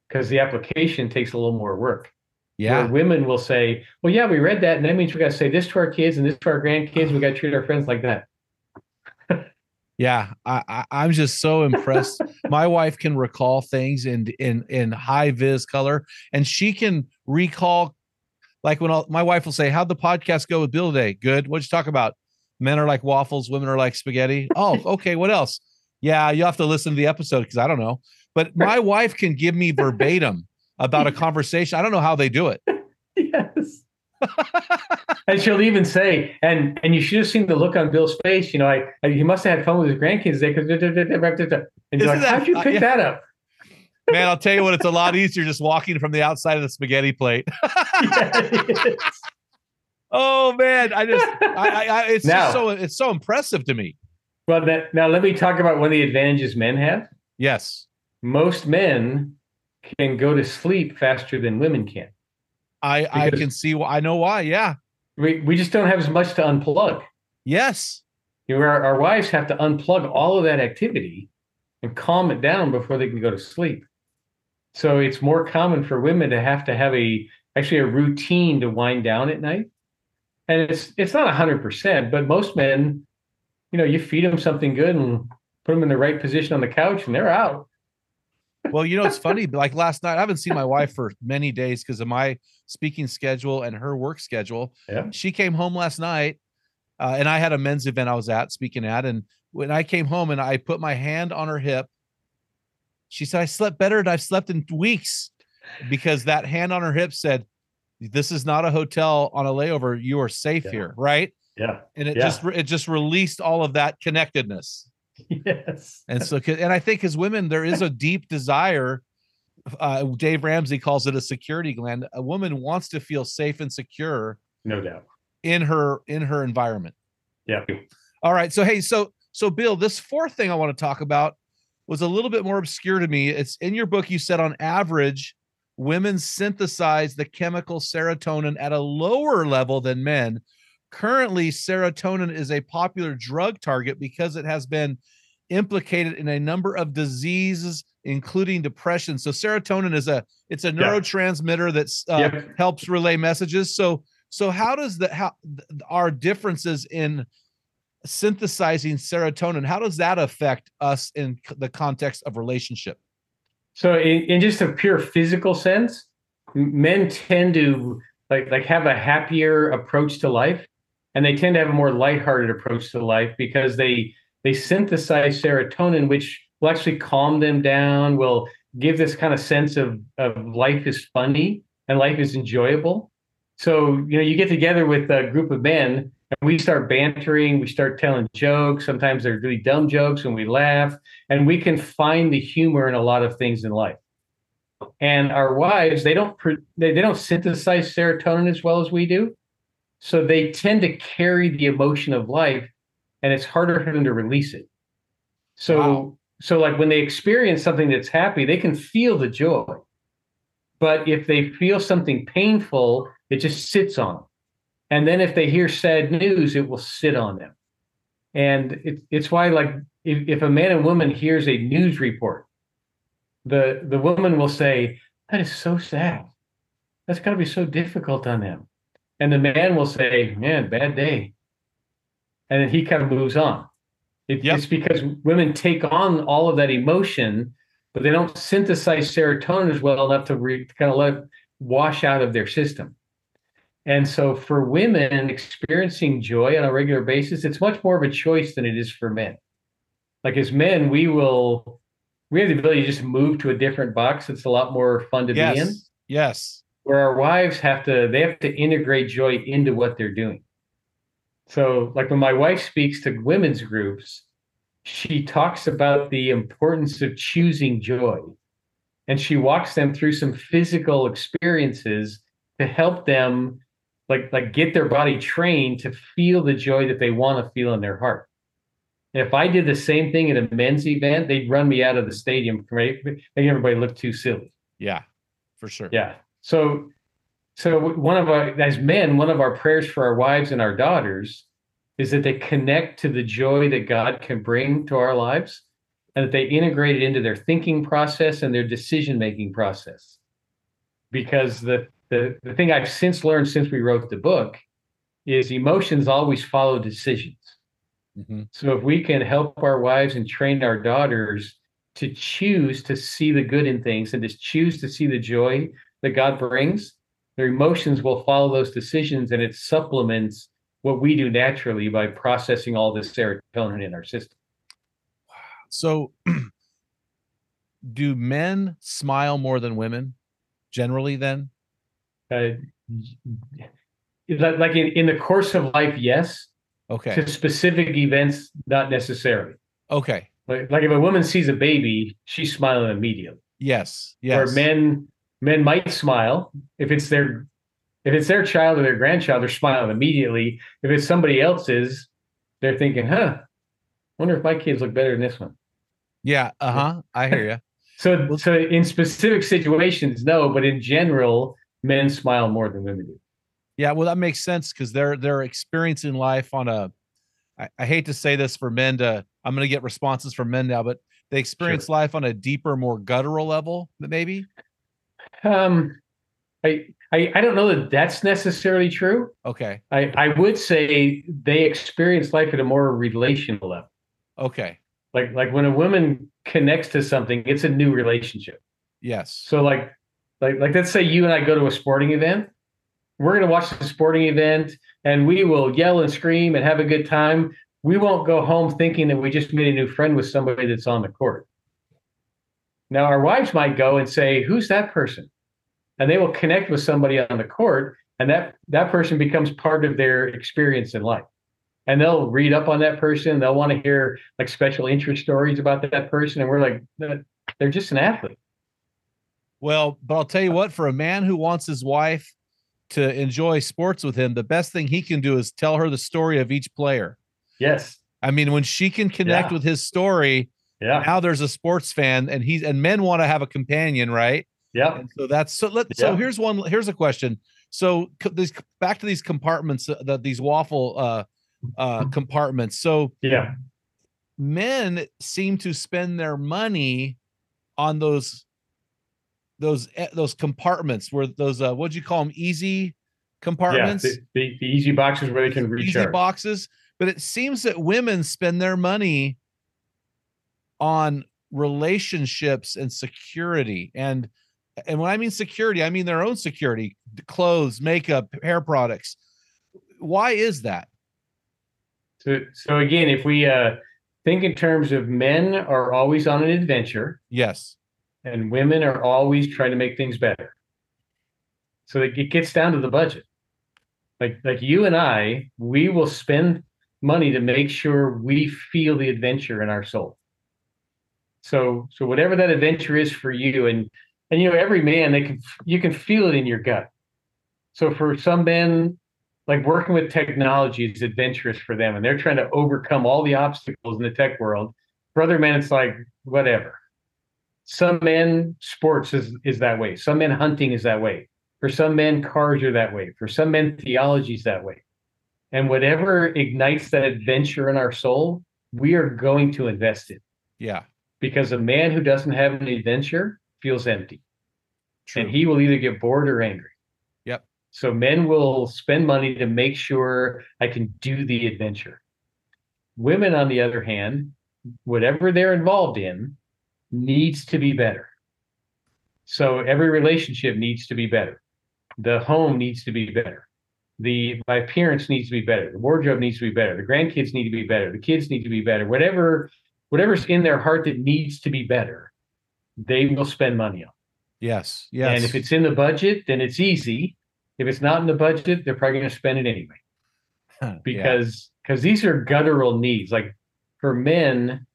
Because the application takes a little more work. Yeah. Where women will say, well, yeah, we read that. And that means we got to say this to our kids and this to our grandkids. We got to treat our friends like that. [LAUGHS] Yeah, I, I I'm just so impressed. My wife can recall things in in in high vis color, and she can recall, like when I'll, my wife will say, "How'd the podcast go with Bill today? Good. What'd you talk about? Men are like waffles, women are like spaghetti. Oh, [LAUGHS] okay. What else? Yeah, you have to listen to the episode because I don't know. But my wife can give me verbatim [LAUGHS] about a conversation. I don't know how they do it. Yes. [LAUGHS] and she'll even say, and and you should have seen the look on Bill's face. You know, I, I he must have had fun with his grandkids today because and you're like, that- how'd you uh, pick yeah. that up? Man, I'll tell you what, it's a lot easier just walking from the outside of the spaghetti plate. Yeah. Oh man, I just I, I, it's Now- just so it's so impressive to me. well, that, now let me talk about one of the advantages men have. Yes, Most men can go to sleep faster than women can. I I can see. wh- I know why. Yeah. We we just don't have as much to unplug. Yes. You know, our, our wives have to unplug all of that activity and calm it down before they can go to sleep. So it's more common for women to have to have a actually a routine to wind down at night. And it's it's not hundred percent, but most men, you know, you feed them something good and put them in the right position on the couch and they're out. Well, you know, it's funny. Like last night, I haven't seen my wife for many days because of my speaking schedule and her work schedule. Yeah. She came home last night, uh, and I had a men's event I was at speaking at, and when I came home and I put my hand on her hip, she said, "I slept better than I've slept in weeks," because that hand on her hip said, this is not a hotel on a layover. You are safe Yeah. here, right? Yeah. And it Yeah. just it just released all of that connectedness. Yes. And so, and I think as women, there is a deep desire. Uh, Dave Ramsey calls it a security gland. A woman wants to feel safe and secure No doubt. in her in her environment. Yeah. All right. So hey, so so Bill, this fourth thing I want to talk about was a little bit more obscure to me. It's in your book. You said on average, women synthesize the chemical serotonin at a lower level than men. Currently, serotonin is a popular drug target because it has been implicated in a number of diseases, including depression. So serotonin is a it's a Yeah. neurotransmitter that's uh, Yep. helps relay messages. So so how does the how our differences in synthesizing serotonin how does that affect us in the context of relationship So in, in just a pure physical sense, men tend to like like have a happier approach to life, and they tend to have a more lighthearted approach to life because they they synthesize serotonin, which will actually calm them down, will give this kind of sense of of life is funny and life is enjoyable. So you know you get together with a group of men and we start bantering, we start telling jokes. Sometimes they're really dumb jokes, and we laugh and we can find the humor in a lot of things in life and our wives they don't they, they don't synthesize serotonin as well as we do so they tend to carry the emotion of life and it's harder for them to release it so Wow. so like when they experience something that's happy they can feel the joy but if they feel something painful it just sits on them and then if they hear sad news it will sit on them. And it, it's why like if, if a man and woman hears a news report the the woman will say that is so sad. That's got to be so difficult on them. And the man will say man bad day. And then he kind of moves on. It, Yep. it's because women take on all of that emotion but they don't synthesize serotonin as well enough to, re, to kind of let it wash out of their system and so for women experiencing joy on a regular basis it's much more of a choice than it is for men. Like as men we will we have the ability to just move to a different box it's a lot more fun to be in. Yes yes. Where our wives have to they have to integrate joy into what they're doing. So like when my wife speaks to women's groups she talks about the importance of choosing joy. And she walks them through some physical experiences to help them like like get their body trained to feel the joy that they want to feel in their heart if I did the same thing at a men's event, they'd run me out of the stadium, right? Making everybody look too silly. yeah for sure Yeah. So, so one of our, as men, one of our prayers for our wives and our daughters is that they connect to the joy that God can bring to our lives and that they integrate it into their thinking process and their decision making process. Because the, the, the thing I've since learned since we wrote the book is emotions always follow decisions. Mhm. So if we can help our wives and train our daughters to choose to see the good in things and to choose to see the joy that God brings, their emotions will follow those decisions and it supplements what we do naturally by processing all this serotonin in our system. so [CLEARS THROAT] do men smile more than women generally then Uh, like like in, in the course of life, yes. okay To specific events, not necessarily. okay Like, like if a woman sees a baby, she's smiling immediately. yes Where yes men men might smile if it's their if it's their child or their grandchild, they're smiling immediately. If it's somebody else's, they're thinking, "Huh, wonder if my kids look better than this one." yeah uh-huh i hear you [LAUGHS] So, so in specific situations, no, but in general, men smile more than women do. Yeah, well, that makes sense because they're they're experiencing life on a. I, I hate to say this for men to. I'm going to get responses from men now, but they experience life on a deeper, more guttural level, maybe. Um, I, I, I don't know that that's necessarily true. Okay, I, I would say they experience life at a more relational level. okay, Like, like when a woman connects to something, it's a new relationship. yes, So like, like, like let's say you and I go to a sporting event. We're going to watch the sporting event and we will yell and scream and have a good time. We won't go home thinking that we just made a new friend with somebody that's on the court. Now our wives might go and say, "Who's that person?" and they will connect with somebody on the court, and that that person becomes part of their experience in life. And they'll read up on that person. They'll want to hear like special interest stories about that person, and we're like, they're just an athlete. Well, but I'll tell you what, for a man who wants his wife to enjoy sports with him, the best thing he can do is tell her the story of each player. Yes. I mean, when she can connect Yeah. with his story, Yeah. now there's a sports fan and he's and men want to have a companion, right? Yeah. And so that's so let so here's one here's a question. So these back to these compartments that the, these waffle uh uh compartments. So Yeah. men seem to spend their money on those those eh, those compartments where those uh what'd you call them easy Yeah. compartments The, the, the easy boxes where they can easy recharge. boxes. But it seems that women spend their money on relationships and security. And and when i mean security i mean their own security clothes makeup hair products. Why is that? So, so again, if we uh, think in terms of men are always on an adventure. Yes and women are always trying to make things better. So it, gets down to the budget. Like like you and I, we will spend money to make sure we feel the adventure in our soul. So so whatever that adventure is for you, and and you know every man they can you can feel it in your gut. So for some men, like working with technology is adventurous for them, and they're trying to overcome all the obstacles in the tech world. For other men, it's like whatever some men sports is, is that way. Some men hunting is that way. For some men cars are that way. For some men theology is that way. And whatever ignites that adventure in our soul we are going to invest in yeah. Because a man who doesn't have an adventure feels empty. True. And he will either get bored or angry. Yep. so men will spend money to make sure i can do the adventure. Women on the other hand whatever they're involved in needs to be better. So every relationship needs to be better. The home needs to be better. The my appearance needs to be better. The wardrobe needs to be better. The grandkids need to be better. The kids need to be better. Whatever whatever's in their heart that needs to be better they will spend money on. Yes yes. and if it's in the budget, then it's easy. If it's not in the budget, they're probably going to spend it anyway. Yeah. because because these are guttural needs. Like for men,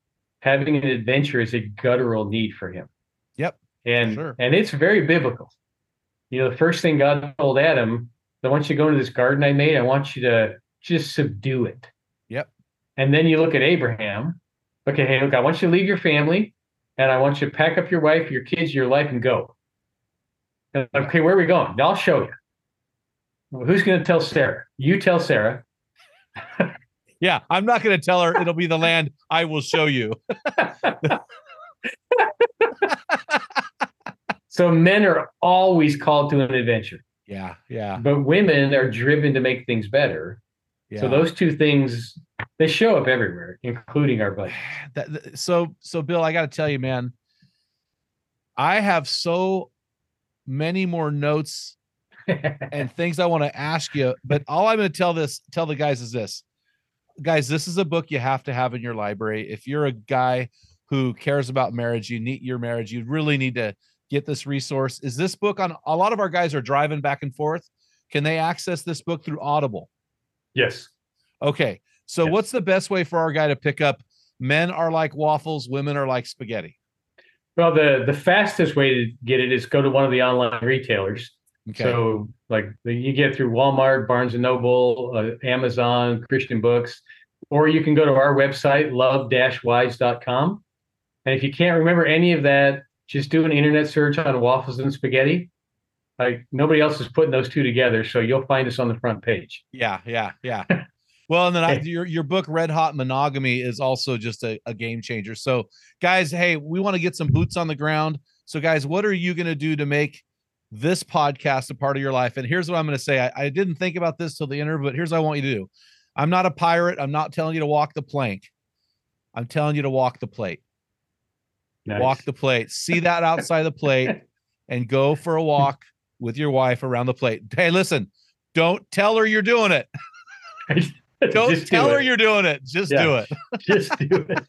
having an adventure is a guttural need for him. Yep, And sure. and it's very biblical. You know, the first thing God told Adam, I want you to go into this garden I made. I want you to just subdue it. Yep. And then you look at Abraham. Okay, hey, look, I want you to leave your family and I want you to pack up your wife, your kids, your life, and go. And, okay, where are we going? I'll show you. Well, who's going to tell Sarah? You tell Sarah. [LAUGHS] yeah i'm not going to tell her it'll be the [LAUGHS] land i will show you. [LAUGHS] So men are always called to an adventure, yeah yeah. But women are driven to make things better. yeah. So those two things they show up everywhere, including our budget. [SIGHS] that, so so bill i got to tell you man i have so many more notes [LAUGHS] and things i want to ask you but all i'm going to tell this tell the guys is this guys this is a book you have to have in your library if you're a guy who cares about marriage you need your marriage you really need to get this resource is this book on a lot of our guys are driving back and forth can they access this book through audible yes. okay so Yes. what's the best way for our guy to pick up men are like waffles women are like spaghetti Well, the the fastest way to get it is go to one of the online retailers. Okay So like you get through Walmart, Barnes and Noble, uh, Amazon, Christian Books, or you can go to our website love-wise.com. And if you can't remember any of that, just do an internet search on waffles and spaghetti. Like nobody else is putting those two together, so you'll find us on the front page. Yeah, yeah, yeah. [LAUGHS] Well, and then I, your your book Red Hot Monogamy is also just a, a game changer. So, guys, hey, we want to get some boots on the ground. So, guys, what are you going to do to make this podcast a part of your life? And here's what I'm going to say. I, I didn't think about this till the interview, but here's what I want you to do. I'm not a pirate. I'm not telling you to walk the plank. I'm telling you to walk the plate. Nice. Walk the plate. See that outside the plate [LAUGHS] and go for a walk with your wife around the plate. Hey, listen, don't tell her you're doing it. [LAUGHS] Don't do tell her you're doing it. Just Yeah. do it. [LAUGHS] Just do it.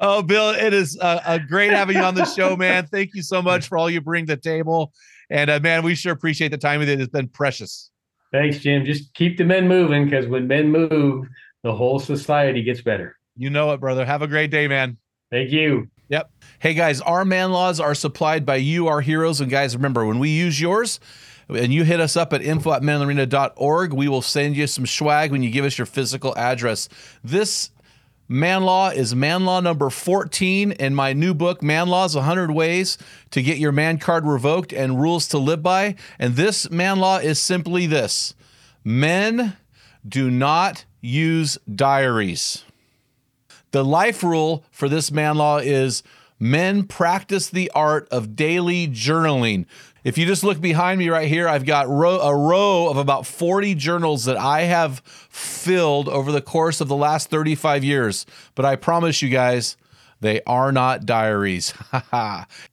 Oh, Bill, it is a, uh, great having you on the show, man. Thank you so much for all you bring to the table. And uh, man, we sure appreciate the time with it. It's been precious. Thanks, Jim. Just keep the men moving because when men move, the whole society gets better. You know it, brother. Have a great day, man. Thank you. Yep. Hey, guys, our man laws are supplied by you, our heroes. And guys, remember, when we use yours, and you hit us up at info at meninthearena.org, we will send you some swag when you give us your physical address. This man law is man law number 14 in my new book, Man Laws 100 Ways to Get Your Man Card Revoked and Rules to Live By. And this man law is simply this men do not use diaries. The life rule for this man law is men practice the art of daily journaling. If you just look behind me right here, I've got a row of about 40 journals that I have filled over the course of the last 35 years. But I promise you guys, they are not diaries. [LAUGHS]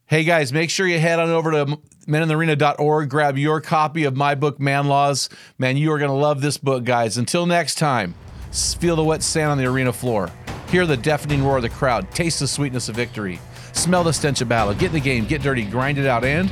hey guys, make sure you head on over to meninthearena.org, grab your copy of my book, Man Laws. Man, you are going to love this book, guys. Until next time, feel the wet sand on the arena floor. Hear the deafening roar of the crowd. Taste the sweetness of victory. Smell the stench of battle. Get in the game, get dirty, grind it out, and